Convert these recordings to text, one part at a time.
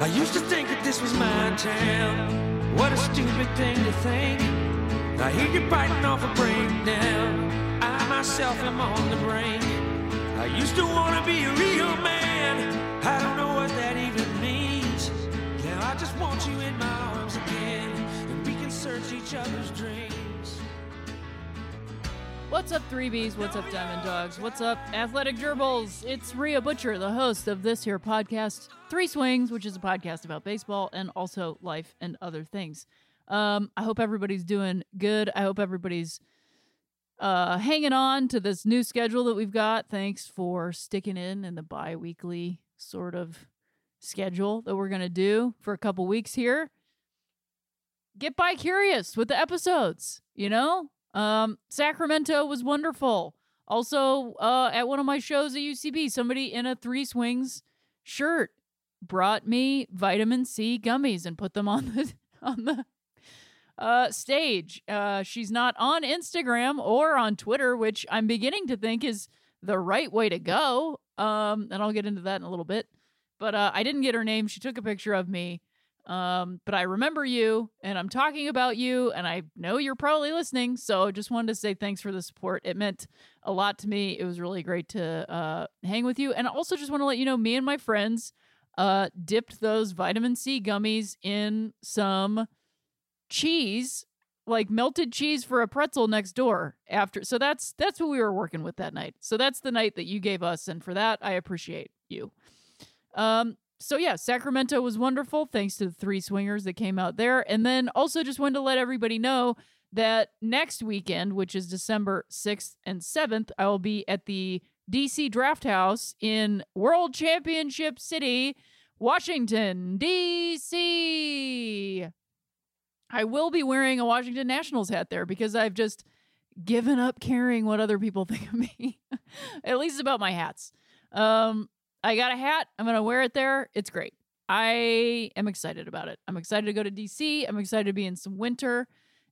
I used to think that this was my town. What a stupid thing to think. I hear you biting off a breakdown. I myself am on the brink. I used to want to be a real man. I don't know what that even means. Now I just want you in my arms again. And we can search each other's dreams. What's up, 3Bs? What's up, Diamond Dogs? What's up, Athletic Gerbils? It's Rhea Butcher, the host of this here podcast, Three Swings, which is a podcast about baseball and also life and other things. Um, I hope everybody's doing good. I hope everybody's uh, hanging on to this new schedule that we've got. Thanks for sticking in in the bi weekly sort of schedule that we're going to do for a couple weeks here. Get by curious with the episodes, you know? Um, Sacramento was wonderful. Also, uh, at one of my shows at UCB, somebody in a three swings shirt brought me vitamin C gummies and put them on the on the uh, stage. Uh, she's not on Instagram or on Twitter, which I'm beginning to think is the right way to go. Um, and I'll get into that in a little bit. But uh, I didn't get her name. She took a picture of me. Um, but I remember you and I'm talking about you and I know you're probably listening. So just wanted to say thanks for the support. It meant a lot to me. It was really great to uh, hang with you. And also just want to let you know, me and my friends uh, dipped those vitamin C gummies in some cheese, like melted cheese for a pretzel next door after. So that's that's what we were working with that night. So that's the night that you gave us, and for that I appreciate you. Um, so yeah, Sacramento was wonderful thanks to the three swingers that came out there. And then also just wanted to let everybody know that next weekend, which is December 6th and 7th, I will be at the DC Draft House in World Championship City, Washington, DC. I will be wearing a Washington Nationals hat there because I've just given up caring what other people think of me. at least about my hats. Um, I got a hat. I'm going to wear it there. It's great. I am excited about it. I'm excited to go to DC. I'm excited to be in some winter.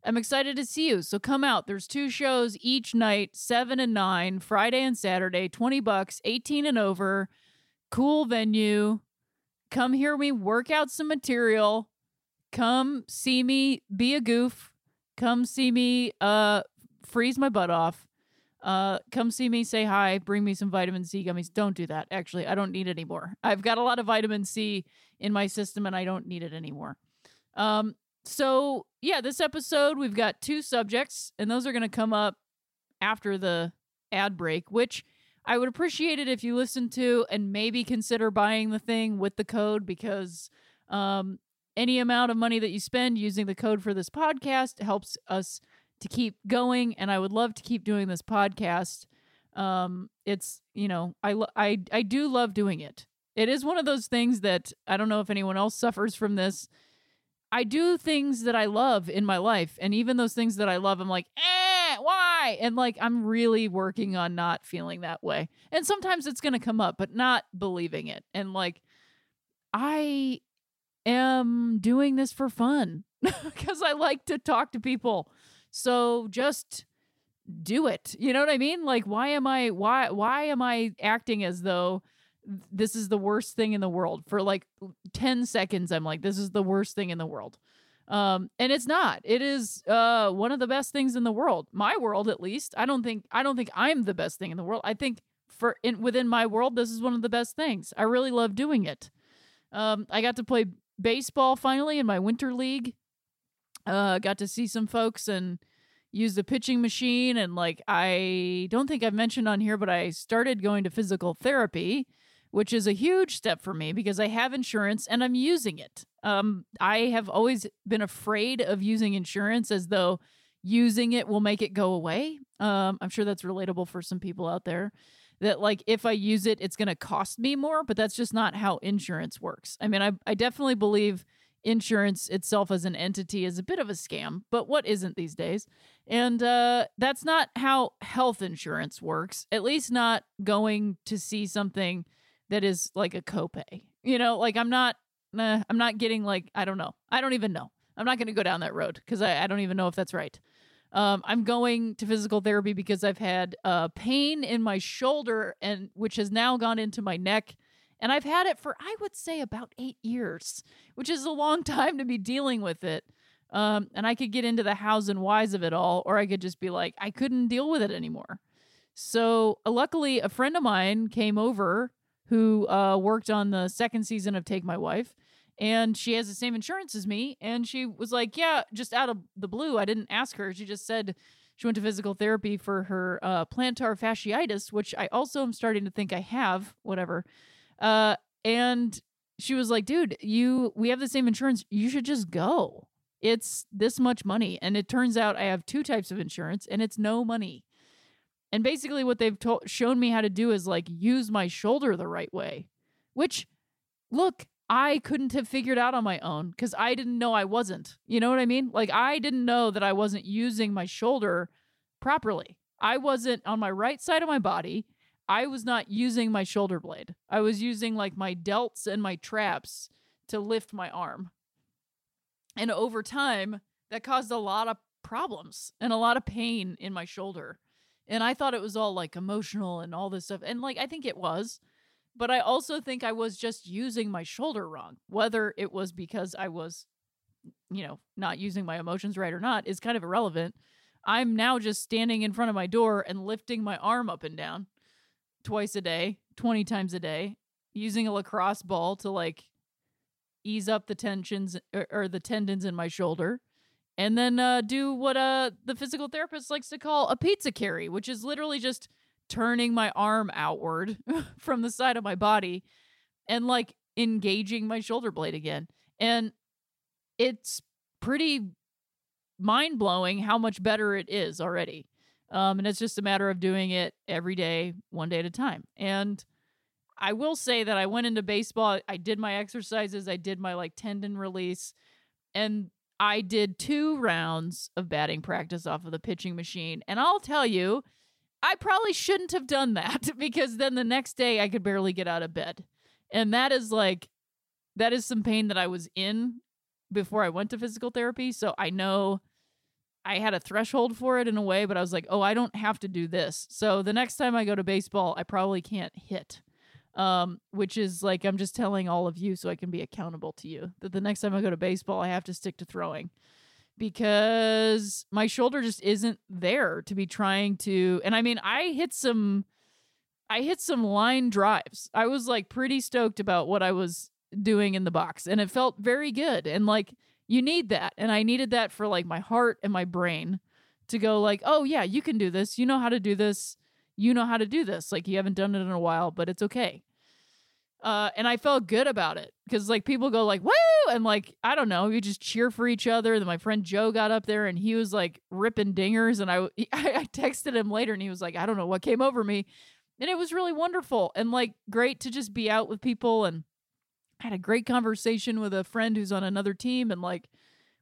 I'm excited to see you. So come out. There's two shows each night, 7 and 9, Friday and Saturday, 20 bucks, 18 and over. Cool venue. Come hear me work out some material. Come see me be a goof. Come see me uh freeze my butt off. Uh, come see me, say hi, bring me some vitamin C gummies. Don't do that. Actually, I don't need any more. I've got a lot of vitamin C in my system and I don't need it anymore. Um, so yeah, this episode we've got two subjects, and those are going to come up after the ad break, which I would appreciate it if you listen to and maybe consider buying the thing with the code because um, any amount of money that you spend using the code for this podcast helps us to keep going and I would love to keep doing this podcast. Um it's, you know, I I I do love doing it. It is one of those things that I don't know if anyone else suffers from this. I do things that I love in my life and even those things that I love I'm like, "Eh, why?" And like I'm really working on not feeling that way. And sometimes it's going to come up, but not believing it. And like I am doing this for fun because I like to talk to people. So just do it. You know what I mean? Like why am I why why am I acting as though this is the worst thing in the world? For like 10 seconds I'm like this is the worst thing in the world. Um, and it's not. It is uh one of the best things in the world. My world, at least. I don't think I don't think I'm the best thing in the world. I think for in within my world, this is one of the best things. I really love doing it. Um, I got to play baseball finally in my winter league. Uh, got to see some folks and use the pitching machine and like I don't think I've mentioned on here, but I started going to physical therapy, which is a huge step for me because I have insurance and I'm using it. Um, I have always been afraid of using insurance as though using it will make it go away. Um, I'm sure that's relatable for some people out there that like if I use it, it's going to cost me more, but that's just not how insurance works. I mean, I, I definitely believe insurance itself as an entity is a bit of a scam, but what isn't these days? And uh, that's not how health insurance works, at least not going to see something that is like a copay. You know, like I'm not, I'm not getting like, I don't know. I don't even know. I'm not going to go down that road because I, I don't even know if that's right. Um, I'm going to physical therapy because I've had uh, pain in my shoulder and which has now gone into my neck and I've had it for, I would say, about eight years, which is a long time to be dealing with it. Um, and I could get into the hows and whys of it all, or I could just be like, I couldn't deal with it anymore. So, uh, luckily, a friend of mine came over who uh, worked on the second season of Take My Wife, and she has the same insurance as me. And she was like, Yeah, just out of the blue, I didn't ask her. She just said she went to physical therapy for her uh, plantar fasciitis, which I also am starting to think I have, whatever. Uh, and she was like, dude, you we have the same insurance. You should just go. It's this much money. And it turns out I have two types of insurance and it's no money. And basically what they've to- shown me how to do is like use my shoulder the right way, which look, I couldn't have figured out on my own because I didn't know I wasn't. You know what I mean? Like I didn't know that I wasn't using my shoulder properly. I wasn't on my right side of my body. I was not using my shoulder blade. I was using like my delts and my traps to lift my arm. And over time, that caused a lot of problems and a lot of pain in my shoulder. And I thought it was all like emotional and all this stuff. And like, I think it was. But I also think I was just using my shoulder wrong. Whether it was because I was, you know, not using my emotions right or not is kind of irrelevant. I'm now just standing in front of my door and lifting my arm up and down twice a day, 20 times a day, using a lacrosse ball to like ease up the tensions or, or the tendons in my shoulder. And then uh, do what uh, the physical therapist likes to call a pizza carry, which is literally just turning my arm outward from the side of my body and like engaging my shoulder blade again. And it's pretty mind blowing how much better it is already. Um, and it's just a matter of doing it every day, one day at a time. And I will say that I went into baseball, I did my exercises, I did my like tendon release, and I did two rounds of batting practice off of the pitching machine. And I'll tell you, I probably shouldn't have done that because then the next day I could barely get out of bed. And that is like, that is some pain that I was in before I went to physical therapy. So I know I had a threshold for it in a way, but I was like, oh, I don't have to do this. So the next time I go to baseball, I probably can't hit. Um, which is like I'm just telling all of you so I can be accountable to you that the next time I go to baseball, I have to stick to throwing because my shoulder just isn't there to be trying to. And I mean, I hit some, I hit some line drives. I was like pretty stoked about what I was doing in the box, and it felt very good. And like you need that and i needed that for like my heart and my brain to go like oh yeah you can do this. You know how to do this. You know how to do this. Like you haven't done it in a while but it's okay. Uh, and I felt good about it because like people go like woo! And like I don't know you just cheer for each other. Then my friend Joe got up there and he was like ripping dingers and I I texted him later and he was like I don't know what came over me, and it was really wonderful and like great to just be out with people and had a great conversation with a friend who's on another team and like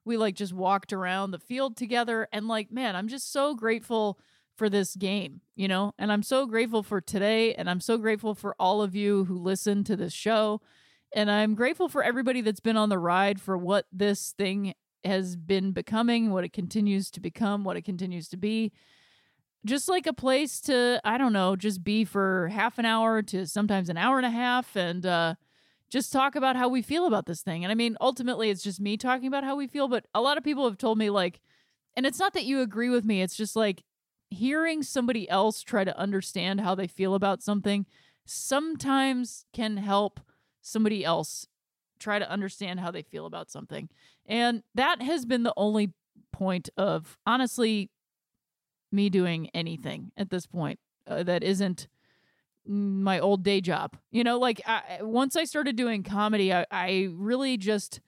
we like just walked around the field together and like man i'm just so grateful for this game you know? And i'm so grateful for today and i'm so grateful for all of you who listen to this show and i'm grateful for everybody that's been on the ride for what this thing has been becoming what it continues to become what it continues to be. Just like a place to i don't know just be for half an hour to sometimes an hour and a half and uh just talk about how we feel about this thing. And I mean, ultimately, it's just me talking about how we feel, but a lot of people have told me, like, and it's not that you agree with me, it's just like hearing somebody else try to understand how they feel about something sometimes can help somebody else try to understand how they feel about something. And that has been the only point of honestly me doing anything at this point uh, that isn't my old day job. You know, like I, once I started doing comedy, I, I really just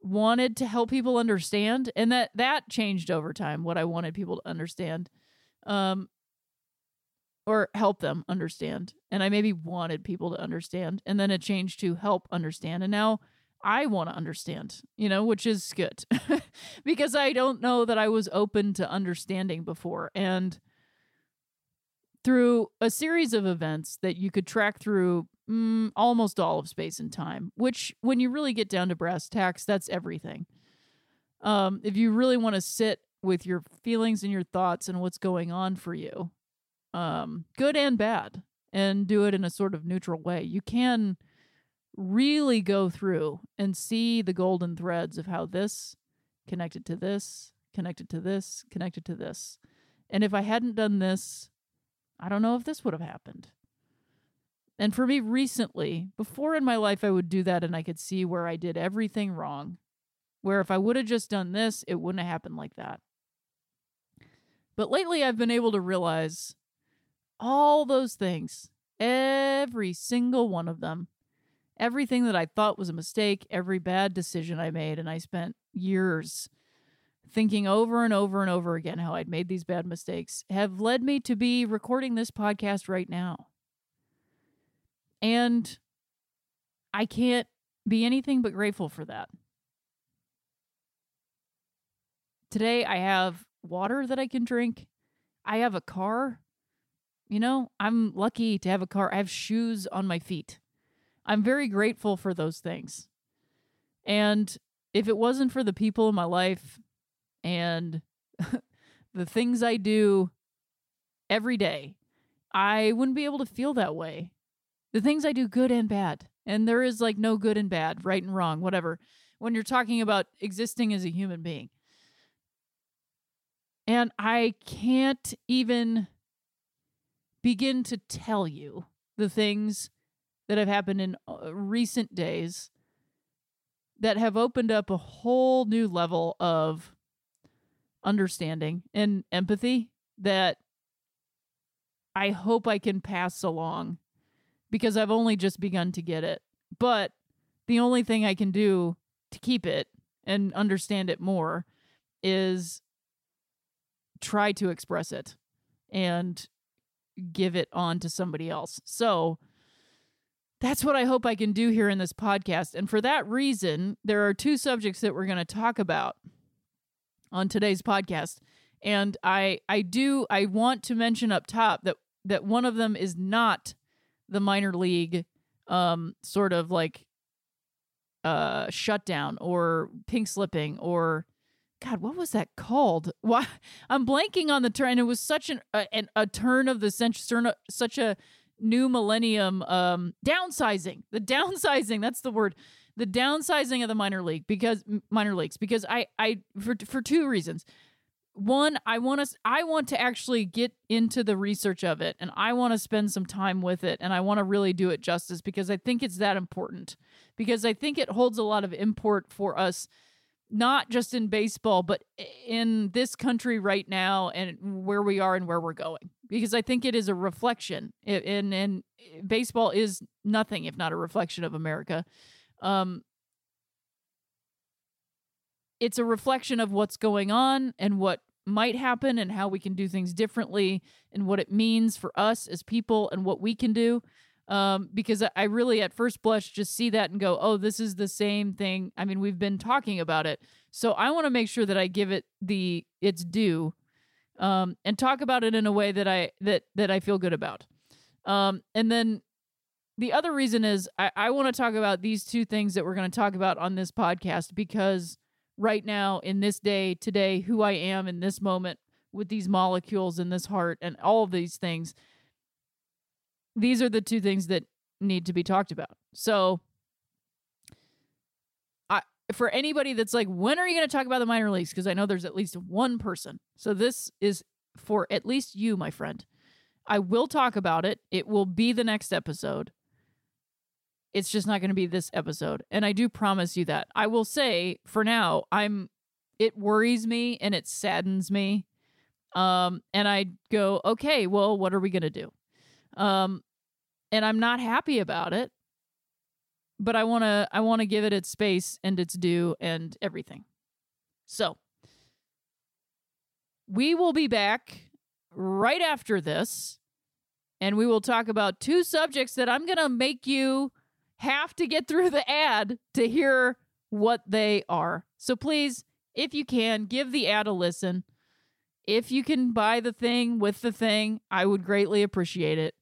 wanted to help people understand and that that changed over time what I wanted people to understand. Um or help them understand. And I maybe wanted people to understand and then it changed to help understand and now I want to understand, you know, which is good because I don't know that I was open to understanding before. And through a series of events that you could track through mm, almost all of space and time, which, when you really get down to brass tacks, that's everything. Um, if you really want to sit with your feelings and your thoughts and what's going on for you, um, good and bad, and do it in a sort of neutral way, you can really go through and see the golden threads of how this connected to this, connected to this, connected to this. And if I hadn't done this, I don't know if this would have happened. And for me, recently, before in my life, I would do that and I could see where I did everything wrong. Where if I would have just done this, it wouldn't have happened like that. But lately, I've been able to realize all those things, every single one of them, everything that I thought was a mistake, every bad decision I made, and I spent years thinking over and over and over again how I'd made these bad mistakes have led me to be recording this podcast right now. And I can't be anything but grateful for that. Today, I have water that I can drink. I have a car. You know, I'm lucky to have a car. I have shoes on my feet. I'm very grateful for those things. And if it wasn't for the people in my life and the things I do every day, I wouldn't be able to feel that way. The things I do, good and bad. And there is like no good and bad, right and wrong, whatever, when you're talking about existing as a human being. And I can't even begin to tell you the things that have happened in uh, recent days that have opened up a whole new level of understanding and empathy that I hope I can pass along because I've only just begun to get it. But the only thing I can do to keep it and understand it more is try to express it and give it on to somebody else. So that's what I hope I can do here in this podcast. And for that reason, there are two subjects that we're going to talk about on today's podcast. And I I do I want to mention up top that that one of them is not the minor league um sort of like uh shutdown or pink slipping or God, what was that called? Why I'm blanking on the turn. It was such an a, an, a turn of the century, such a new millennium um downsizing. The downsizing, that's the word the downsizing of the minor league because minor leagues because I I for for two reasons. One, I want to I want to actually get into the research of it and I want to spend some time with it and I want to really do it justice because I think it's that important. Because I think it holds a lot of import for us not just in baseball but in this country right now and where we are and where we're going because i think it is a reflection and and baseball is nothing if not a reflection of america um, it's a reflection of what's going on and what might happen and how we can do things differently and what it means for us as people and what we can do. Um, because I really, at first blush, just see that and go, oh, this is the same thing. I mean, we've been talking about it. So I want to make sure that I give it the its due um, and talk about it in a way that I that that I feel good about. Um, and then the other reason is I, I want to talk about these two things that we're going to talk about on this podcast because right now, in this day, today, who I am in this moment with these molecules in this heart and all of these things, these are the two things that need to be talked about. So I for anybody that's like, when are you going to talk about the minor leagues? Because I know there's at least one person. So this is for at least you, my friend. I will talk about it. It will be the next episode. It's just not going to be this episode. And I do promise you that. I will say for now, I'm it worries me and it saddens me. Um and I go, "Okay, well, what are we going to do?" Um and I'm not happy about it. But I want to I want to give it its space and its due and everything. So, we will be back right after this and we will talk about two subjects that I'm going to make you have to get through the ad to hear what they are. So please, if you can, give the ad a listen. If you can buy the thing with the thing, I would greatly appreciate it.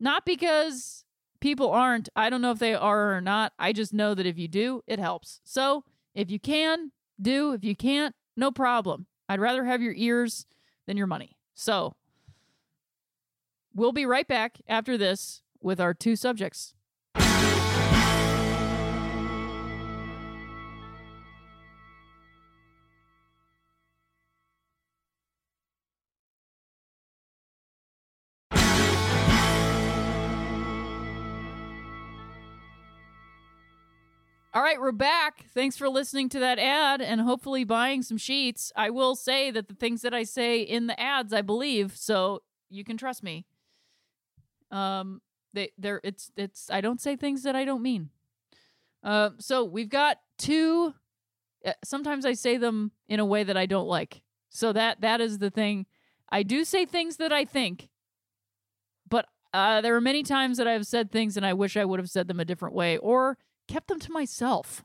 Not because people aren't, I don't know if they are or not. I just know that if you do, it helps. So if you can, do. If you can't, no problem. I'd rather have your ears than your money. So we'll be right back after this with our two subjects. All right, we're back. Thanks for listening to that ad and hopefully buying some sheets. I will say that the things that I say in the ads, I believe, so you can trust me. Um, they they're it's it's I don't say things that I don't mean. Uh, so we've got two. Uh, sometimes I say them in a way that I don't like. So that that is the thing. I do say things that I think, but uh, there are many times that I've said things and I wish I would have said them a different way or kept them to myself.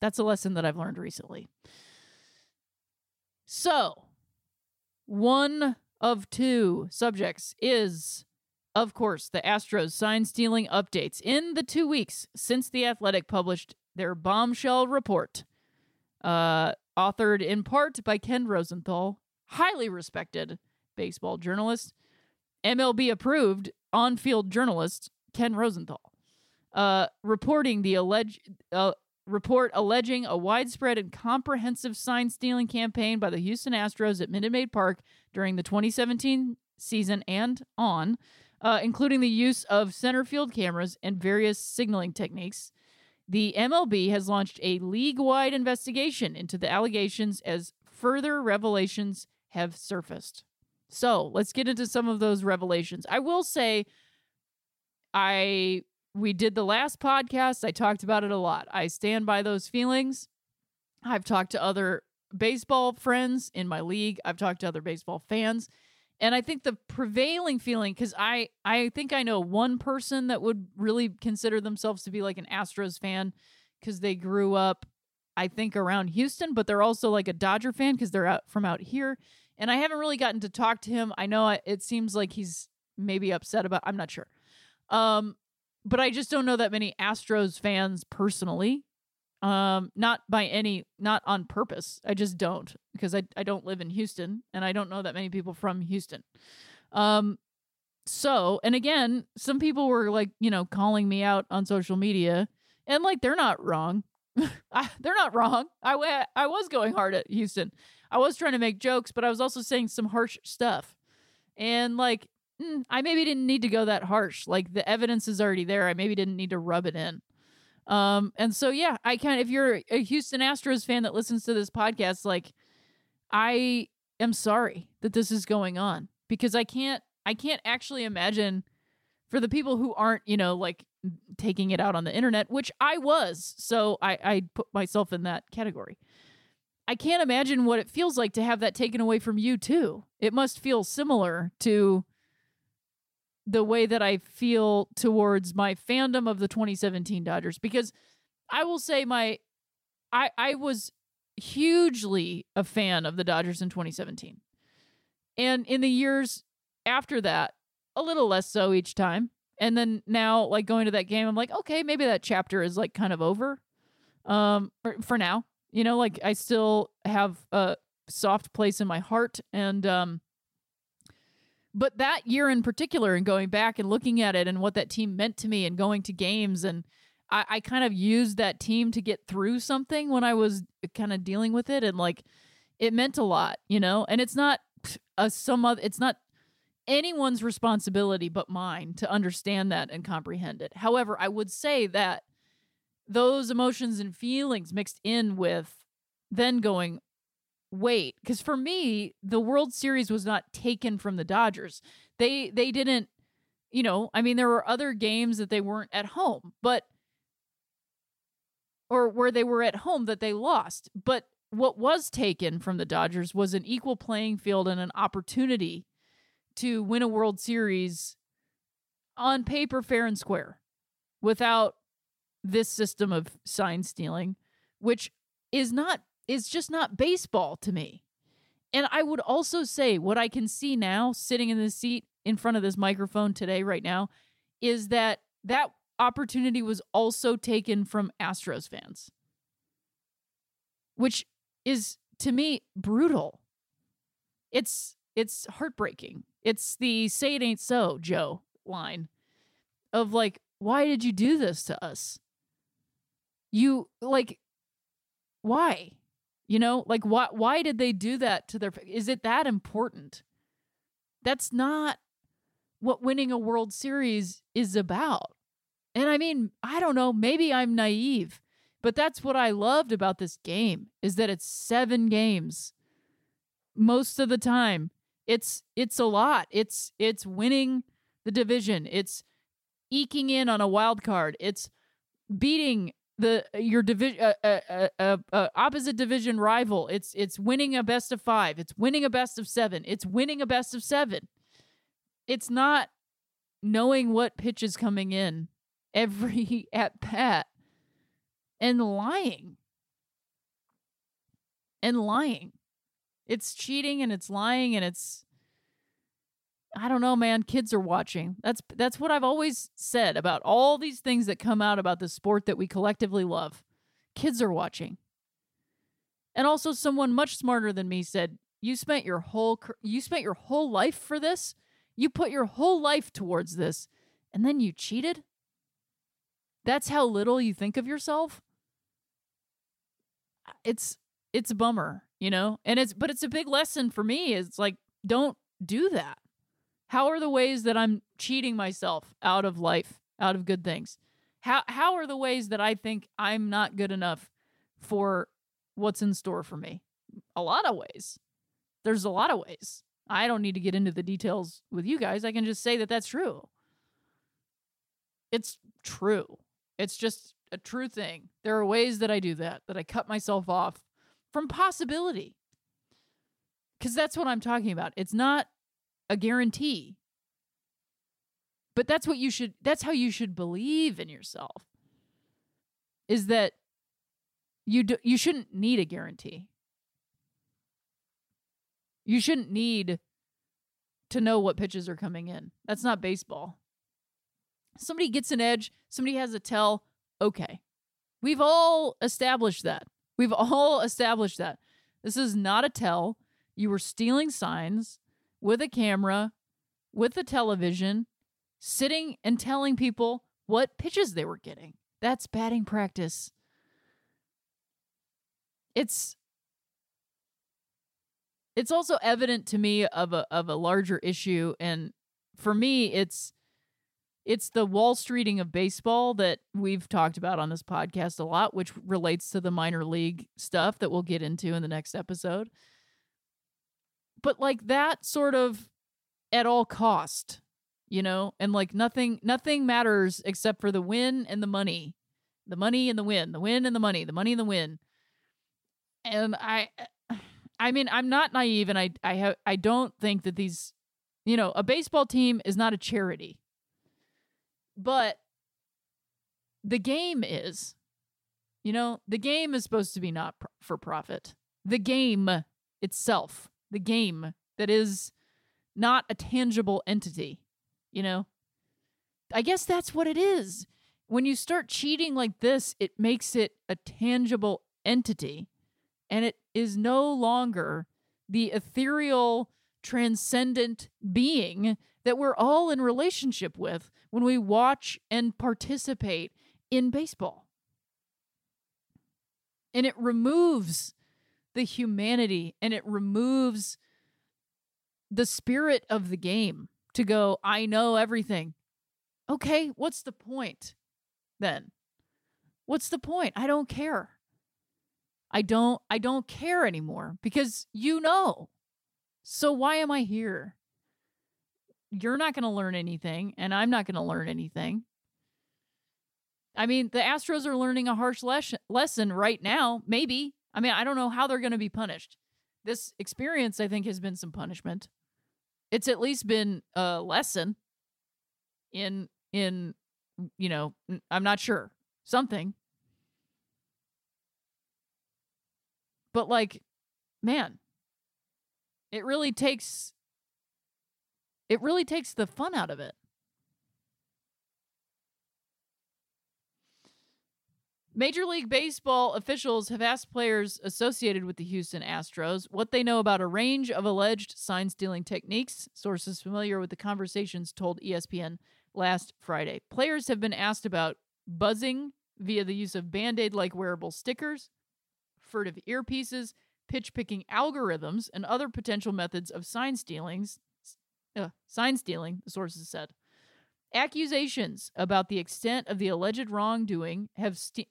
That's a lesson that I've learned recently. So, one of two subjects is, of course, the Astros sign stealing updates in the two weeks since The Athletic published their bombshell report, uh, authored in part by Ken Rosenthal, highly respected baseball journalist, MLB approved on field journalist Ken Rosenthal uh, reporting the alleged uh, report alleging a widespread and comprehensive sign stealing campaign by the Houston Astros at Minute Maid Park during the 2017 season and on, uh, including the use of center field cameras and various signaling techniques. The MLB has launched a league wide investigation into the allegations as further revelations have surfaced. So let's get into some of those revelations. I will say, I we did the last podcast. I talked about it a lot. I stand by those feelings. I've talked to other baseball friends in my league. I've talked to other baseball fans. And I think the prevailing feeling cuz I I think I know one person that would really consider themselves to be like an Astros fan cuz they grew up I think around Houston, but they're also like a Dodger fan cuz they're out from out here. And I haven't really gotten to talk to him. I know it seems like he's maybe upset about I'm not sure. Um but I just don't know that many Astros fans personally. Um, not by any, not on purpose. I just don't because I I don't live in Houston and I don't know that many people from Houston. Um, so and again, some people were like, you know, calling me out on social media, and like they're not wrong. I, they're not wrong. I I was going hard at Houston. I was trying to make jokes, but I was also saying some harsh stuff. And like mm, I maybe didn't need to go that harsh. Like the evidence is already there. I maybe didn't need to rub it in. Um, and so yeah, I can if you're a Houston Astros fan that listens to this podcast, like I am sorry that this is going on because I can't I can't actually imagine for the people who aren't, you know, like taking it out on the internet, which I was. So I, I put myself in that category. I can't imagine what it feels like to have that taken away from you too. It must feel similar to the way that I feel towards my fandom of the 2017 Dodgers because I will say my I I was hugely a fan of the Dodgers in 2017. And in the years after that, a little less so each time. And then now like going to that game I'm like, okay, maybe that chapter is like kind of over. Um for now, you know, like I still have a soft place in my heart and um but that year in particular, and going back and looking at it and what that team meant to me and going to games, and I, I kind of used that team to get through something when I was kind of dealing with it, and like it meant a lot, you know. And it's not a some other, it's not anyone's responsibility but mine to understand that and comprehend it. However, I would say that those emotions and feelings mixed in with then going, wait, because for me, the World Series was not taken from the Dodgers. They they didn't, you know, I mean, there were other games that they weren't at home, but or where they were at home that they lost. But what was taken from the Dodgers was an equal playing field and an opportunity to win a World Series on paper, fair and square, without this system of sign stealing, which is not is just not baseball to me. And I would also say what I can see now sitting in this seat in front of this microphone today right now is that that opportunity was also taken from Astros fans. Which is to me brutal. It's it's heartbreaking. It's the say it ain't so, Joe line of like, why did you do this to us? You like why? You know, like why why did they do that to their is it that important? That's not what winning a World Series is about. And I mean, I don't know, maybe I'm naive, but that's what I loved about this game is that it's 7 games most of the time. It's it's a lot. It's it's winning the division. It's eking in on a wild card. It's beating the your division uh, uh, uh, uh, uh, opposite division rival. It's it's winning a best of five. It's winning a best of seven. It's winning a best of seven. It's not knowing what pitch is coming in every at bat and lying and lying. It's cheating and it's lying and it's I don't know, man. Kids are watching. That's that's what I've always said about all these things that come out about the sport that we collectively love. Kids are watching. And also someone much smarter than me said, "You spent your whole you spent your whole life for this? You put your whole life towards this and then you cheated?" That's how little you think of yourself? It's it's a bummer, you know? And it's but it's a big lesson for me. It's like don't do that how are the ways that I'm cheating myself out of life, out of good things? How how are the ways that I think I'm not good enough for what's in store for me? A lot of ways. There's a lot of ways. I don't need to get into the details with you guys. I can just say that that's true. It's true. It's just a true thing. There are ways that I do that, that I cut myself off from possibility. Because that's what I'm talking about. It's not a guarantee. But that's what you should that's how you should believe in yourself. Is that you do, you shouldn't need a guarantee. You shouldn't need to know what pitches are coming in. That's not baseball. Somebody gets an edge, somebody has a tell, okay. We've all established that. We've all established that. This is not a tell. You were stealing signs with a camera, with a television, sitting and telling people what pitches they were getting. That's batting practice. It's it's also evident to me of a of a larger issue and for me it's it's the wall streeting of baseball that we've talked about on this podcast a lot which relates to the minor league stuff that we'll get into in the next episode but like that sort of at all cost, you know, and like nothing nothing matters except for the win and the money. The money and the win, the win and the money, the money and the win. And I I mean, I'm not naive and I I have I don't think that these you know, a baseball team is not a charity. But the game is. You know, the game is supposed to be not for profit. The game itself the game that is not a tangible entity, you know? I guess that's what it is. When you start cheating like this, it makes it a tangible entity and it is no longer the ethereal, transcendent being that we're all in relationship with when we watch and participate in baseball. And it removes the humanity and it removes the spirit of the game to go, I know everything. Okay, what's the point then? What's the point? I don't care. I don't I don't care anymore because you know. So why am I here? You're not going to learn anything and I'm not going to learn anything. I mean, the Astros are learning a harsh les- lesson right now, maybe. I mean, I don't know how they're going to be punished. This experience I think has been some punishment. It's at least been a lesson in in you know, I'm not sure. Something. But like, man, it really takes it really takes the fun out of it. Major League Baseball officials have asked players associated with the Houston Astros what they know about a range of alleged sign stealing techniques. Sources familiar with the conversations told ESPN last Friday. Players have been asked about buzzing via the use of band aid like wearable stickers, furtive earpieces, pitch picking algorithms, and other potential methods of sign stealings. Uh, sign stealing, the sources said. Accusations about the extent of the alleged wrongdoing have st-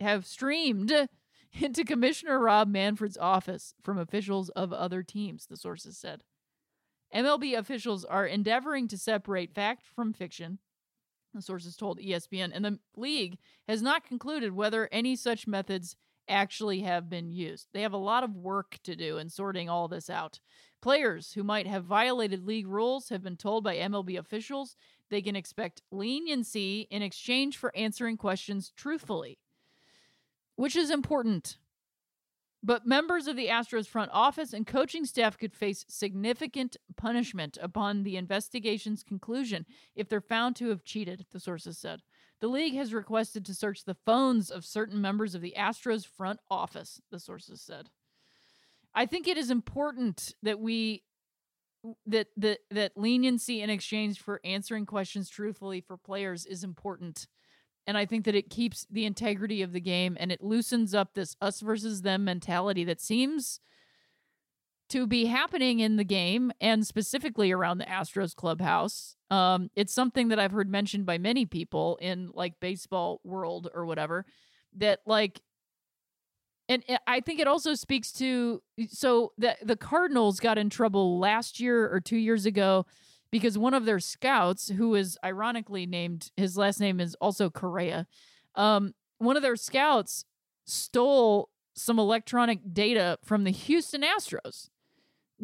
have streamed into Commissioner Rob Manfred's office from officials of other teams, the sources said. MLB officials are endeavoring to separate fact from fiction, the sources told ESPN, and the league has not concluded whether any such methods actually have been used. They have a lot of work to do in sorting all this out. Players who might have violated league rules have been told by MLB officials they can expect leniency in exchange for answering questions truthfully, which is important. But members of the Astros front office and coaching staff could face significant punishment upon the investigation's conclusion if they're found to have cheated, the sources said. The league has requested to search the phones of certain members of the Astros front office, the sources said. I think it is important that we that that that leniency in exchange for answering questions truthfully for players is important. And I think that it keeps the integrity of the game and it loosens up this us versus them mentality that seems to be happening in the game and specifically around the Astros clubhouse. Um, it's something that I've heard mentioned by many people in like baseball world or whatever that like and I think it also speaks to so the the Cardinals got in trouble last year or 2 years ago because one of their scouts who is ironically named his last name is also Correa um one of their scouts stole some electronic data from the Houston Astros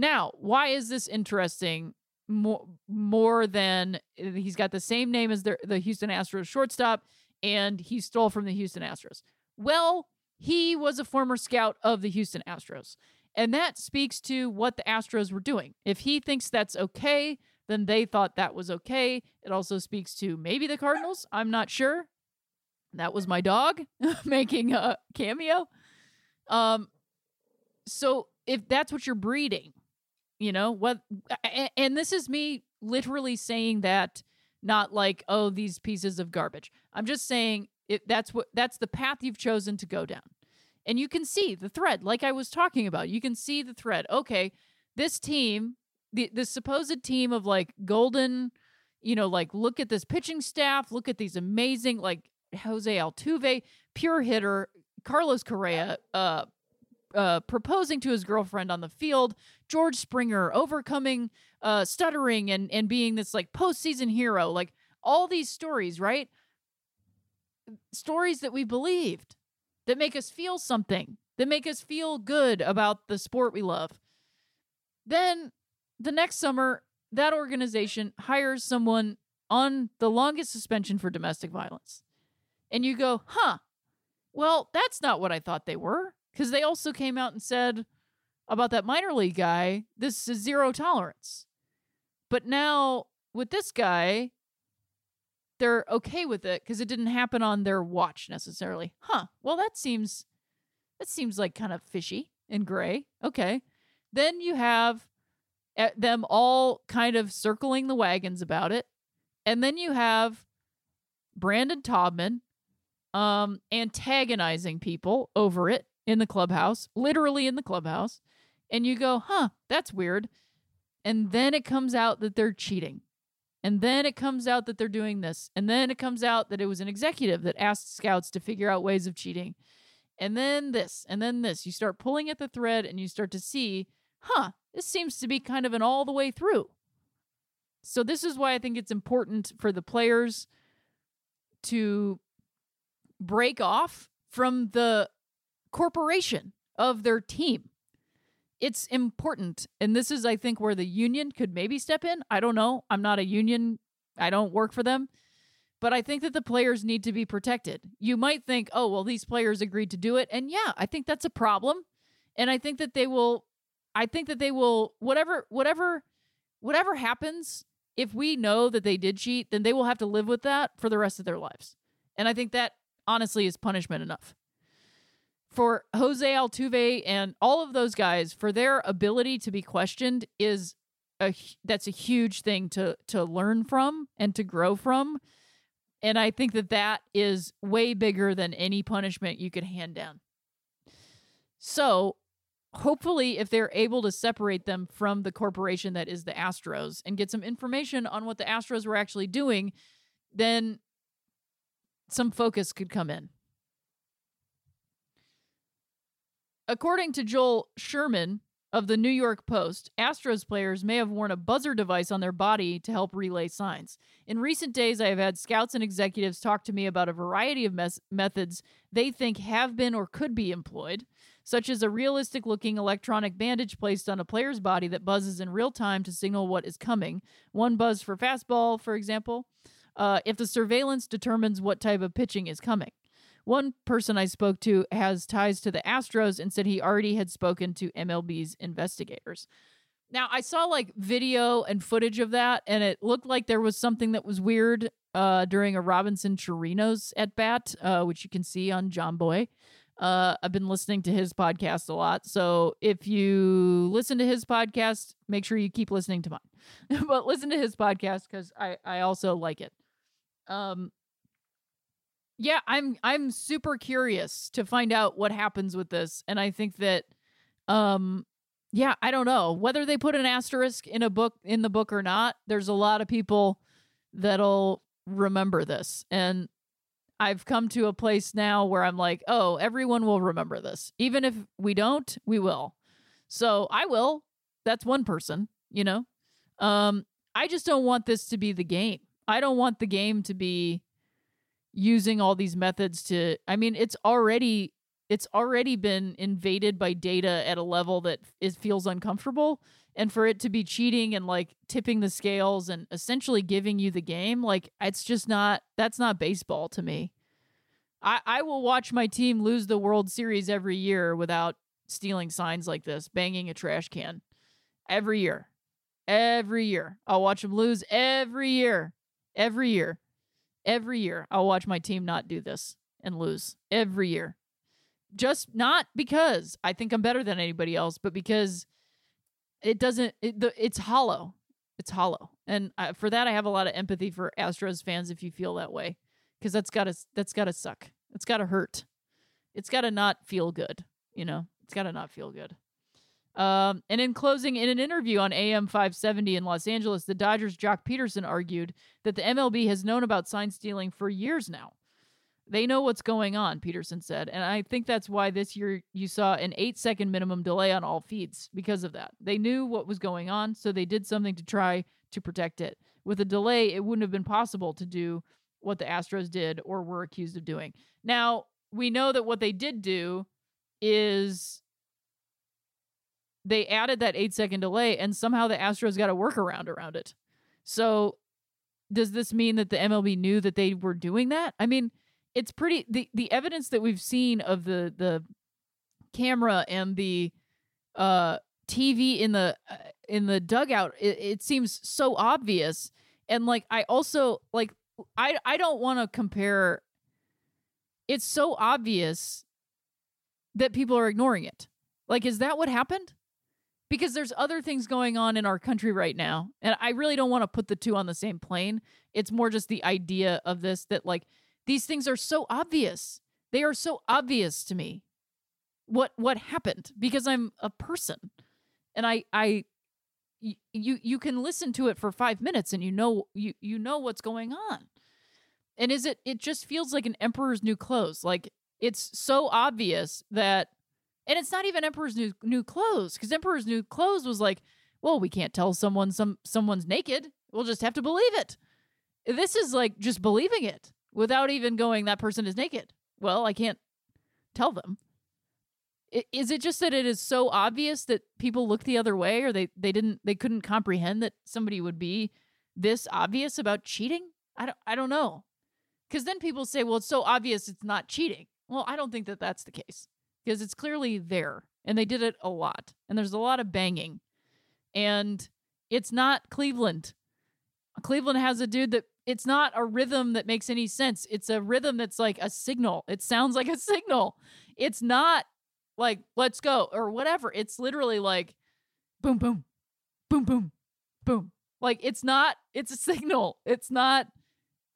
now, why is this interesting? More, more than he's got the same name as the, the Houston Astros shortstop, and he stole from the Houston Astros. Well, he was a former scout of the Houston Astros. And that speaks to what the Astros were doing. If he thinks that's okay, then they thought that was okay. It also speaks to maybe the Cardinals. I'm not sure. That was my dog making a cameo. Um, so if that's what you're breeding, you know what and this is me literally saying that not like oh these pieces of garbage i'm just saying it that's what that's the path you've chosen to go down and you can see the thread like i was talking about you can see the thread okay this team the the supposed team of like golden you know like look at this pitching staff look at these amazing like jose altuve pure hitter carlos correa uh uh, proposing to his girlfriend on the field, George Springer overcoming uh, stuttering and and being this like postseason hero, like all these stories, right? Stories that we believed that make us feel something, that make us feel good about the sport we love. Then the next summer, that organization hires someone on the longest suspension for domestic violence. And you go, huh, well, that's not what I thought they were. Because they also came out and said about that minor league guy, this is zero tolerance. But now with this guy, they're okay with it because it didn't happen on their watch necessarily. Huh. Well, that seems that seems like kind of fishy and gray. Okay. Then you have eh, them all kind of circling the wagons about it. And then you have Brandon Taubman um, antagonizing people over it in the clubhouse, literally in the clubhouse, and you go, huh, that's weird. And then it comes out that they're cheating. And then it comes out that they're doing this. And then it comes out that it was an executive that asked scouts to figure out ways of cheating. And then this, and then this. You start pulling at the thread and you start to see, huh, this seems to be kind of an all the way through. So, this is why I think it's important for the players to break off from the corporation of their team. It's important. And this is, I think, where the union could maybe step in. I don't know. I'm not a union, I don't work for them. But I think that the players need to be protected. You might think, oh, well, these players agreed to do it. And yeah, I think that's a problem. And I think that they will, I think that they will, whatever, whatever, whatever happens, if we know that they did cheat, then they will have to live with that for the rest of their lives. And I think that honestly is punishment enough. For Jose Altuve and all of those guys, for their ability to be questioned is a that's a huge thing to to learn from and to grow from. And I think that that is way bigger than any punishment you could hand down. So, hopefully, if they're able to separate them from the corporation that is the Astros and get some information on what the Astros were actually doing, then some focus could come in. According to Joel Sherman of the New York Post, Astros players may have worn a buzzer device on their body to help relay signs. In recent days, I have had scouts and executives talk to me about a variety of mes- methods they think have been or could be employed, such as a realistic looking electronic bandage placed on a player's body that buzzes in real time to signal what is coming. One buzz for fastball, for example uh, if the surveillance determines what type of pitching is coming. One person I spoke to has ties to the Astros and said he already had spoken to MLB's investigators. Now, I saw like video and footage of that, and it looked like there was something that was weird uh, during a Robinson Chirinos at bat, uh, which you can see on Jomboy. Uh, I've been listening to his podcast a lot. So if you listen to his podcast, make sure you keep listening to mine. but listen to his podcast because I, I also like it. Um, yeah, I'm I'm super curious to find out what happens with this, and I think that, um, yeah, I don't know whether they put an asterisk in a book in the book or not. There's a lot of people that'll remember this, and I've come to a place now where I'm like, oh, everyone will remember this, even if we don't, we will. So I will. That's one person, you know. Um, I just don't want this to be the game. I don't want the game to be using all these methods to I mean it's already it's already been invaded by data at a level that it feels uncomfortable and for it to be cheating and like tipping the scales and essentially giving you the game like it's just not that's not baseball to me i i will watch my team lose the world series every year without stealing signs like this banging a trash can every year every year i'll watch them lose every year Every year. Every year I'll watch my team not do this and lose. Every year. Just not because I think I'm better than anybody else, but because it doesn't it, the, it's hollow. It's hollow. And for that I have a lot of empathy for Astros fans if you feel that way cuz that's got to that's got to suck. It's got to hurt. It's got to not feel good, you know. It's got to not feel good. Um, and in closing, in an interview on AM 570 in Los Angeles, the Dodgers' Joc Pederson argued that the MLB has known about sign stealing for years now. They know what's going on, Pederson said. And I think that's why this year you saw an eight second minimum delay on all feeds because of that. They knew what was going on, so they did something to try to protect it. With a delay, it wouldn't have been possible to do what the Astros did or were accused of doing. Now, we know that what they did do is they added that eight second delay, and somehow the Astros got a workaround around it. So, does this mean that the MLB knew that they were doing that? I mean, it's pretty the the evidence that we've seen of the the camera and the uh TV in the uh, in the dugout it, it seems so obvious and like I also like I I don't want to compare it's so obvious that people are ignoring it. Like is that what happened? because there's other things going on in our country right now. And I really don't want to put the two on the same plane. It's more just the idea of this that like these things are so obvious. They are so obvious to me. What what happened because I'm a person and I I you you can listen to it for 5 minutes and you know you you know what's going on. And is it it just feels like an emperor's new clothes. Like it's so obvious that and it's not even emperor's new new clothes cuz emperor's new clothes was like, well, we can't tell someone some someone's naked. We'll just have to believe it. This is like just believing it without even going that person is naked. Well, I can't tell them. Is it just that it is so obvious that people look the other way or they they didn't they couldn't comprehend that somebody would be this obvious about cheating? I don't I don't know. Cuz then people say, "Well, it's so obvious it's not cheating." Well, I don't think that that's the case because it's clearly there and they did it a lot. And there's a lot of banging. And it's not Cleveland. Cleveland has a dude that it's not a rhythm that makes any sense. It's a rhythm that's like a signal. It sounds like a signal. It's not like let's go or whatever. It's literally like boom boom boom boom boom. Like it's not it's a signal. It's not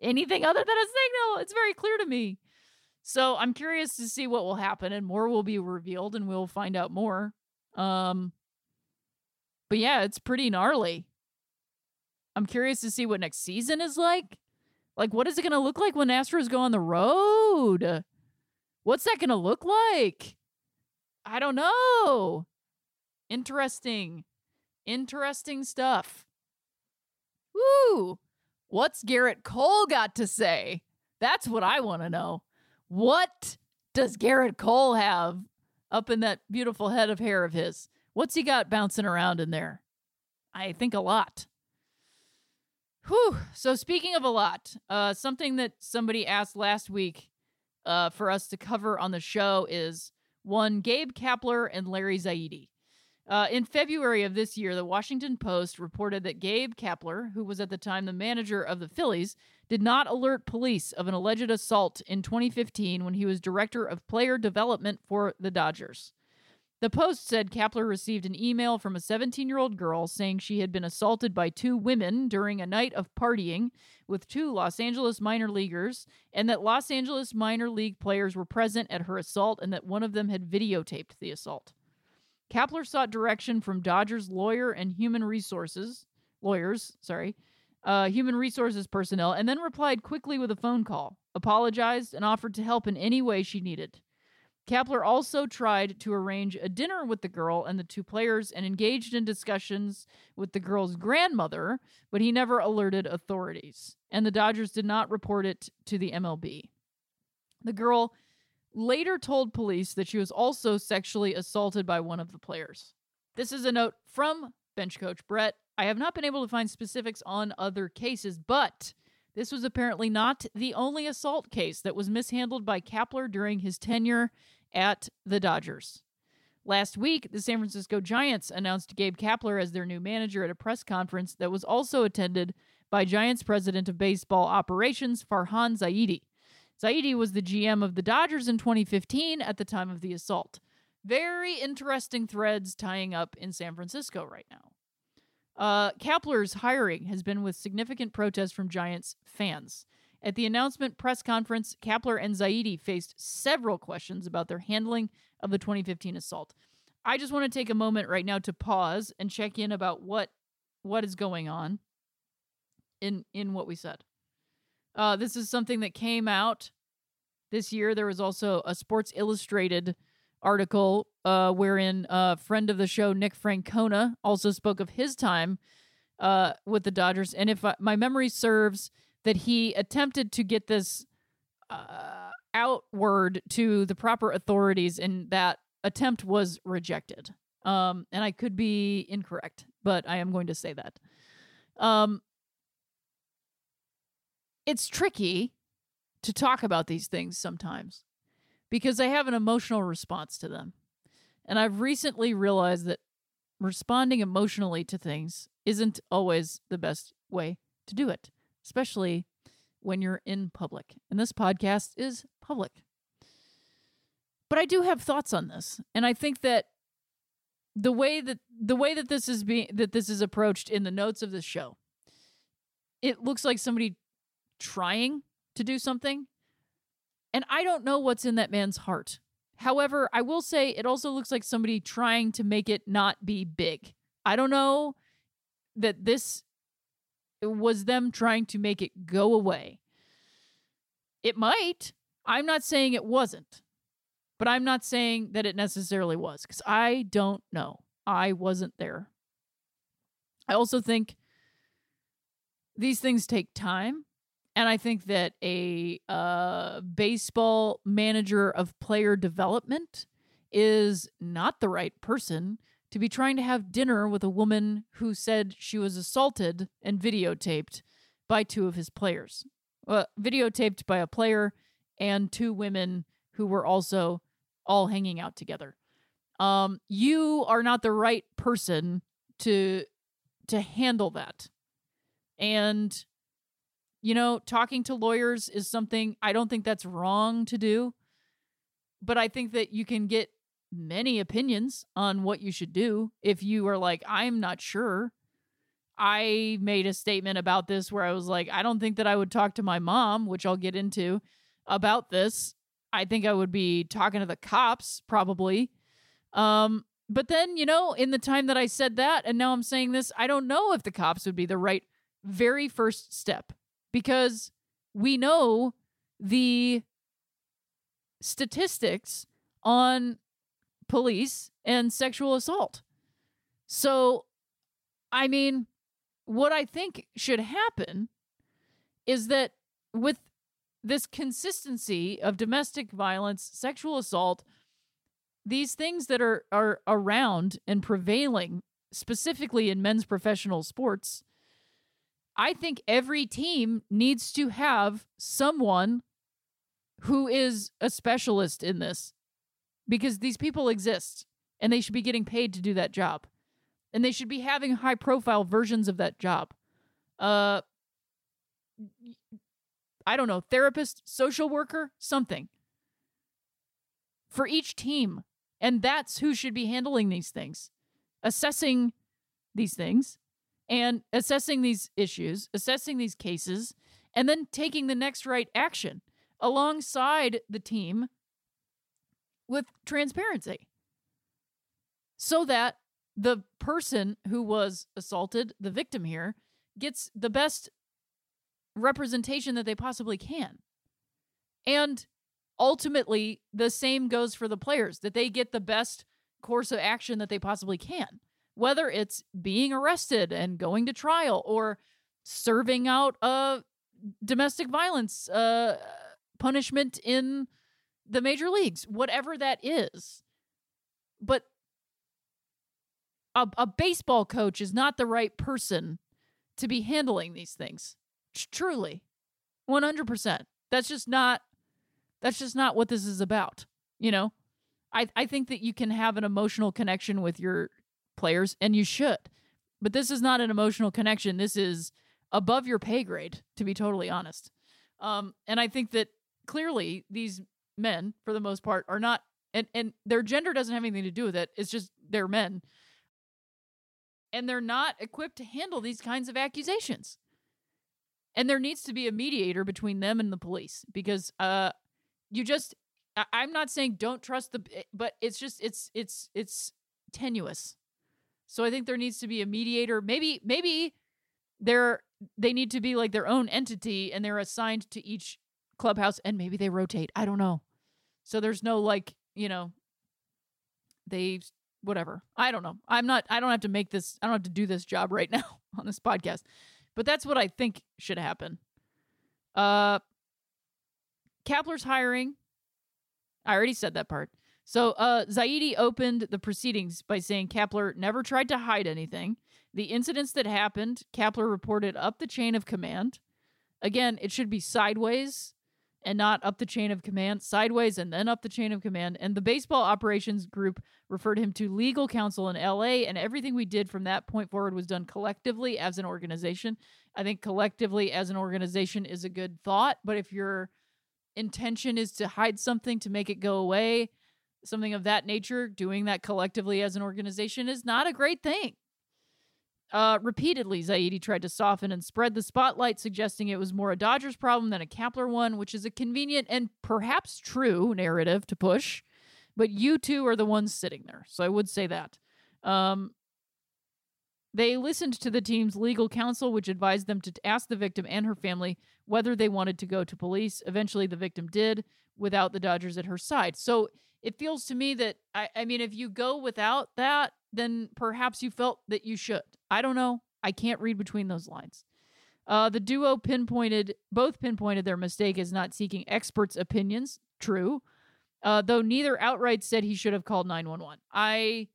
anything other than a signal. It's very clear to me. So I'm curious to see what will happen and more will be revealed and we'll find out more. Um but yeah, it's pretty gnarly. I'm curious to see what next season is like. Like what is it going to look like when Astros go on the road? What's that going to look like? I don't know. Interesting. Interesting stuff. Woo! What's Gerrit Cole got to say? That's what I want to know. What does Gerrit Cole have up in that beautiful head of hair of his? What's he got bouncing around in there? I think a lot. Whew. So speaking of a lot, uh, something that somebody asked last week uh, for us to cover on the show is one Gabe Kapler and Larry Zaidi. Uh, in February of this year, the Washington Post reported that Gabe Kapler, who was at the time the manager of the Phillies, did not alert police of an alleged assault in 2015 when he was director of player development for the Dodgers. The Post said Kapler received an email from a 17 year old girl saying she had been assaulted by two women during a night of partying with two Los Angeles minor leaguers, and that Los Angeles minor league players were present at her assault and that one of them had videotaped the assault. Kapler sought direction from Dodgers lawyer and human resources lawyers, sorry, uh, human resources personnel, and then replied quickly with a phone call, apologized, and offered to help in any way she needed. Kapler also tried to arrange a dinner with the girl and the two players and engaged in discussions with the girl's grandmother, but he never alerted authorities, and the Dodgers did not report it to the MLB. The girl later told police that she was also sexually assaulted by one of the players. This is a note from bench coach Brett. I have not been able to find specifics on other cases, but this was apparently not the only assault case that was mishandled by Kapler during his tenure at the Dodgers. Last week, the San Francisco Giants announced Gabe Kapler as their new manager at a press conference that was also attended by Giants president of baseball operations, Farhan Zaidi. Zaidi was the GM of the Dodgers in 2015 at the time of the assault. Very interesting threads tying up in San Francisco right now. Uh, Kapler's hiring has been with significant protest from Giants fans. At the announcement press conference, Kapler and Zaidi faced several questions about their handling of the 2015 assault. I just want to take a moment right now to pause and check in about what what is going on in in what we said. Uh, this is something that came out this year. There was also a Sports Illustrated article uh, wherein a friend of the show, Nick Francona, also spoke of his time uh, with the Dodgers. And if I, my memory serves, that he attempted to get this uh, outward to the proper authorities, and that attempt was rejected. Um, and I could be incorrect, but I am going to say that. Um, it's tricky to talk about these things sometimes because I have an emotional response to them. And I've recently realized that responding emotionally to things isn't always the best way to do it, especially when you're in public. And this podcast is public. But I do have thoughts on this. And I think that the way that the way that this is being that this is approached in the notes of the show, it looks like somebody trying to do something. And I don't know what's in that man's heart. However, I will say it also looks like somebody trying to make it not be big. I don't know that this was them trying to make it go away. It might. I'm not saying it wasn't, but I'm not saying that it necessarily was because I don't know. I wasn't there. I also think these things take time. And I think that a uh, baseball manager of player development is not the right person to be trying to have dinner with a woman who said she was assaulted and videotaped by two of his players. Well, videotaped by a player and two women who were also all hanging out together. Um, you are not the right person to to handle that. And you know, talking to lawyers is something I don't think that's wrong to do. But I think that you can get many opinions on what you should do if you are like, I'm not sure. I made a statement about this where I was like, I don't think that I would talk to my mom, which I'll get into about this. I think I would be talking to the cops probably. Um, but then, you know, in the time that I said that and now I'm saying this, I don't know if the cops would be the right very first step because we know the statistics on police and sexual assault. So, I mean, what I think should happen is that with this consistency of domestic violence, sexual assault, these things that are are around and prevailing specifically in men's professional sports, I think every team needs to have someone who is a specialist in this because these people exist and they should be getting paid to do that job and they should be having high profile versions of that job. Uh, I don't know, therapist, social worker, something for each team. And that's who should be handling these things, assessing these things and assessing these issues, assessing these cases, and then taking the next right action alongside the team with transparency so that the person who was assaulted, the victim here, gets the best representation that they possibly can. And ultimately, the same goes for the players that they get the best course of action that they possibly can, whether it's being arrested and going to trial or serving out a domestic violence uh, punishment in the major leagues, whatever that is. But a, a baseball coach is not the right person to be handling these things. Truly. 100%. That's just not that's just not what this is about. You know, I I think that you can have an emotional connection with your players and you should. But this is not an emotional connection. This is above your pay grade, to be totally honest. Um, and I think that clearly these men, for the most part, are not and and their gender doesn't have anything to do with it. It's just they're men and they're not equipped to handle these kinds of accusations. And there needs to be a mediator between them and the police because uh you just I- I'm not saying don't trust the eh, but it's just it's it's it's tenuous. So I think there needs to be a mediator. Maybe maybe they're they need to be like their own entity and they're assigned to each clubhouse and maybe they rotate. I don't know. So there's no like, you know, they whatever. I don't know. I'm not I don't have to make this I don't have to do this job right now on this podcast. But that's what I think should happen. Uh Kapler's hiring. I already said that part. So uh Zaidi opened the proceedings by saying Kapler never tried to hide anything. The incidents that happened, Kapler reported up the chain of command. Again, it should be sideways and not up the chain of command, sideways and then up the chain of command. And the baseball operations group referred him to legal counsel in LA, and everything we did from that point forward was done collectively as an organization. I think collectively as an organization is a good thought, but if your intention is to hide something to make it go away, something of that nature, doing that collectively as an organization is not a great thing. Uh, repeatedly, Zaidi tried to soften and spread the spotlight, suggesting it was more a Dodgers problem than a Kapler one, which is a convenient and perhaps true narrative to push. But you two are the ones sitting there, so I would say that. Um, they listened to the team's legal counsel, which advised them to ask the victim and her family whether they wanted to go to police. Eventually, the victim did without the Dodgers at her side. So it feels to me that, I, I mean, if you go without that, then perhaps you felt that you should. I don't know. I can't read between those lines. Uh, the duo pinpointed, both pinpointed their mistake as not seeking experts' opinions. True. Uh, though neither outright said he should have called 911. I,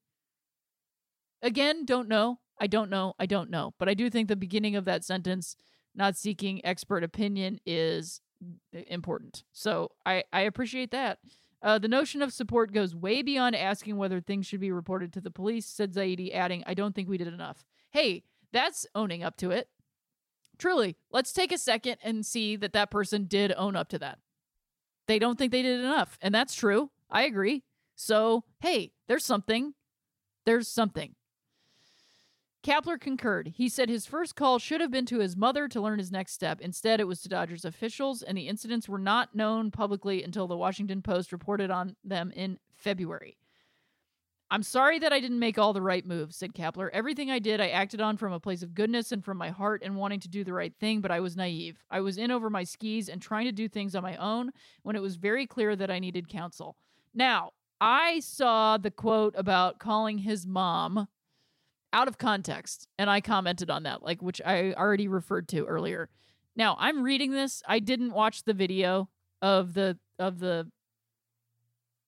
again, don't know. I don't know. I don't know. But I do think the beginning of that sentence, not seeking expert opinion, is important. So I, I appreciate that. Uh, the notion of support goes way beyond asking whether things should be reported to the police, said Zaidi, adding, I don't think we did enough. Hey, that's owning up to it. Truly, let's take a second and see that that person did own up to that. They don't think they did enough. And that's true. I agree. So, hey, there's something. There's something. Kapler concurred. He said his first call should have been to his mother to learn his next step. Instead, it was to Dodgers officials, and the incidents were not known publicly until the Washington Post reported on them in February. I'm sorry that I didn't make all the right moves, said Kapler. Everything I did, I acted on from a place of goodness and from my heart and wanting to do the right thing, but I was naive. I was in over my skis and trying to do things on my own when it was very clear that I needed counsel. Now, I saw the quote about calling his mom out of context and i commented on that like which i already referred to earlier. Now i'm reading this. I didn't watch the video of the of the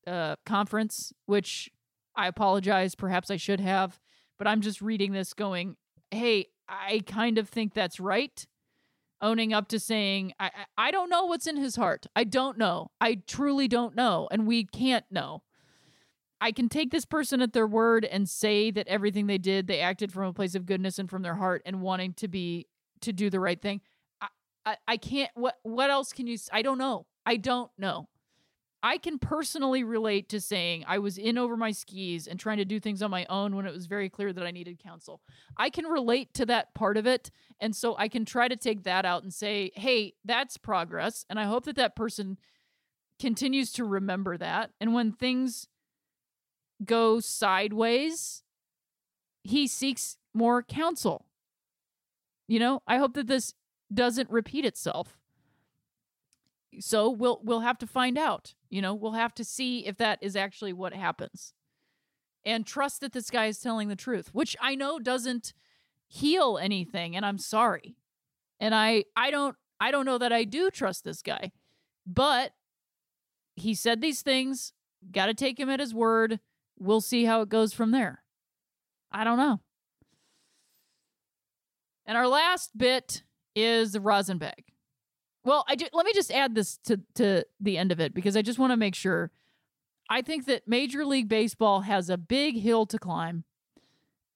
uh conference which i apologize perhaps i should have but i'm just reading this going hey i kind of think that's right owning up to saying i i don't know what's in his heart. I don't know. I truly don't know and we can't know I can take this person at their word and say that everything they did, they acted from a place of goodness and from their heart and wanting to be to do the right thing. I, I, I can't. What what else can you? I don't know. I don't know. I can personally relate to saying I was in over my skis and trying to do things on my own when it was very clear that I needed counsel. I can relate to that part of it. And so I can try to take that out and say, hey, that's progress. And I hope that that person continues to remember that. And when things go sideways, he seeks more counsel. You know, I hope that this doesn't repeat itself. So we'll we'll have to find out. You know, we'll have to see if that is actually what happens. And trust that this guy is telling the truth, which I know doesn't heal anything and I'm sorry. And I I don't I don't know that I do trust this guy. But he said these things, got to take him at his word we'll see how it goes from there. I don't know. And our last bit is the rosin. Well, I do, let me just add this to to the end of it because I just want to make sure. I think that Major League Baseball has a big hill to climb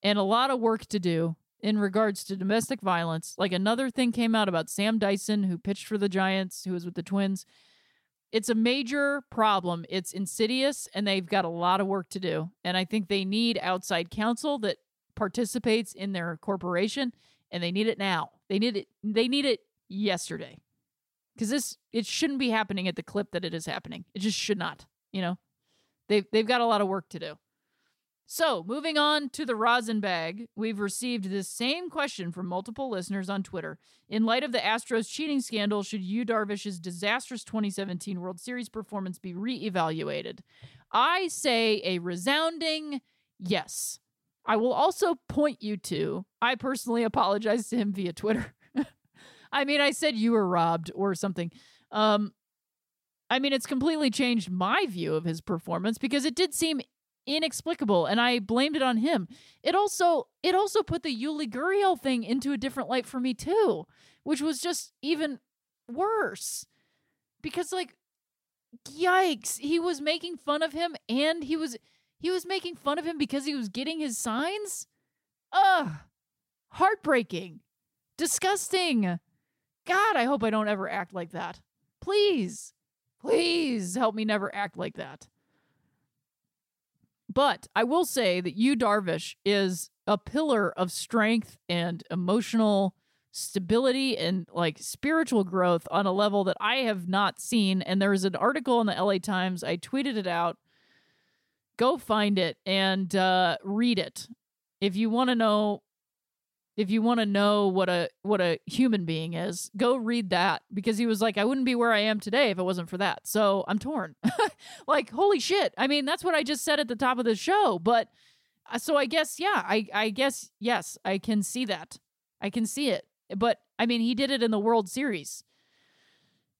and a lot of work to do in regards to domestic violence. Like another thing came out about Sam Dyson, who pitched for the Giants, who was with the Twins, it's a major problem. It's insidious and they've got a lot of work to do. And I think they need outside counsel that participates in their corporation and they need it now. They need it they need it yesterday. Cuz this it shouldn't be happening at the clip that it is happening. It just should not, you know. They've they've got a lot of work to do. So, moving on to the rosin bag, we've received this same question from multiple listeners on Twitter. In light of the Astros cheating scandal, should Yu Darvish's disastrous 2017 World Series performance be reevaluated? I say a resounding yes. I will also point you to, I personally apologized to him via Twitter. I mean, I said you were robbed or something. Um, I mean, it's completely changed my view of his performance because it did seem inexplicable and I blamed it on him. It also it also put the Yuli Gurriel thing into a different light for me too, which was just even worse. Because like yikes, he was making fun of him and he was he was making fun of him because he was getting his signs? Ugh. Heartbreaking. Disgusting. God, I hope I don't ever act like that. Please. Please help me never act like that. But I will say that Yu Darvish is a pillar of strength and emotional stability and like spiritual growth on a level that I have not seen. And there was an article in the LA Times. I tweeted it out. Go find it and uh, read it if you want to know if you want to know what a what a human being is, go read that because he was like, I wouldn't be where I am today if it wasn't for that. So I'm torn. like, holy shit. I mean, that's what I just said at the top of the show. But uh, so I guess, yeah, I I guess yes, I can see that. I can see it. But I mean, he did it in the World Series.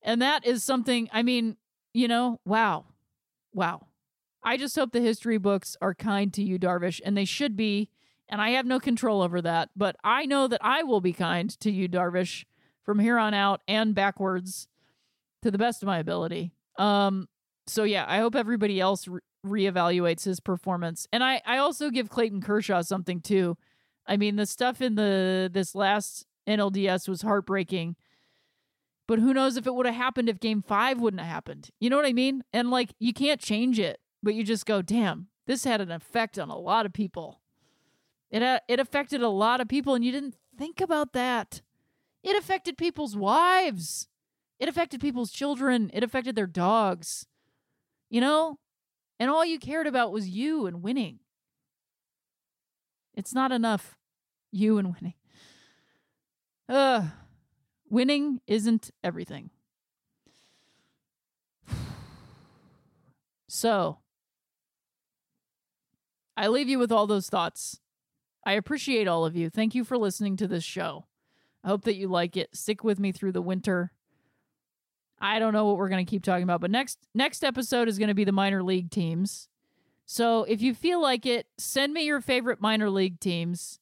And that is something, I mean, you know, wow. Wow. I just hope the history books are kind to you, Darvish, and they should be and I have no control over that. But I know that I will be kind to you, Darvish, from here on out and backwards to the best of my ability. Um, so yeah, I hope everybody else re- reevaluates his performance, and I I also give Clayton Kershaw something too. I mean, the stuff in the this last NLDS was heartbreaking. But who knows if it would have happened if game five wouldn't have happened? You know what I mean? And like, you can't change it, but you just go, damn, this had an effect on a lot of people. It uh, it affected a lot of people, and you didn't think about that. It affected people's wives. It affected people's children. It affected their dogs. You know, and all you cared about was you and winning. It's not enough, you and winning. Uh, winning isn't everything. So, I leave you with all those thoughts. I appreciate all of you. Thank you for listening to this show. I hope that you like it. Stick with me through the winter. I don't know what we're going to keep talking about, but next next episode is going to be the minor league teams. So if you feel like it, send me your favorite minor league teams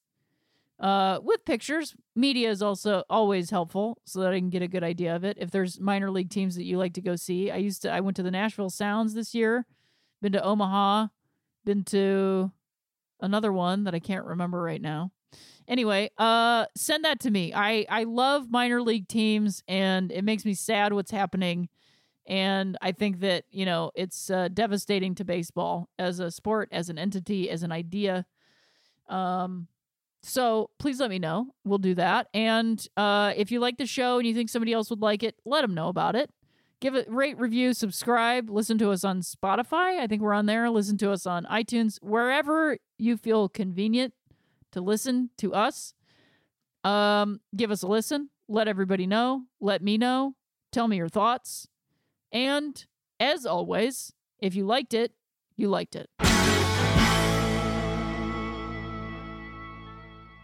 uh, with pictures. Media is also always helpful so that I can get a good idea of it. If there's minor league teams that you like to go see, I used to. I went to the Nashville Sounds this year. Been to Omaha. Been to another one that I can't remember right now. Anyway, uh send that to me. I I love minor league teams and it makes me sad what's happening and I think that, you know, it's uh, devastating to baseball as a sport, as an entity, as an idea. Um so please let me know. We'll do that. And uh, if you like the show and you think somebody else would like it, let them know about it give it rate review subscribe listen to us on spotify. I think we're on there. Listen to us on itunes wherever you feel convenient to listen to us. Um give us a listen. Let everybody know. Let me know. Tell me your thoughts. And as always if you liked it you liked it.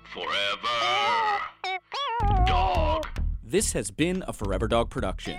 Forever. Dog. This has been a Forever Dog production.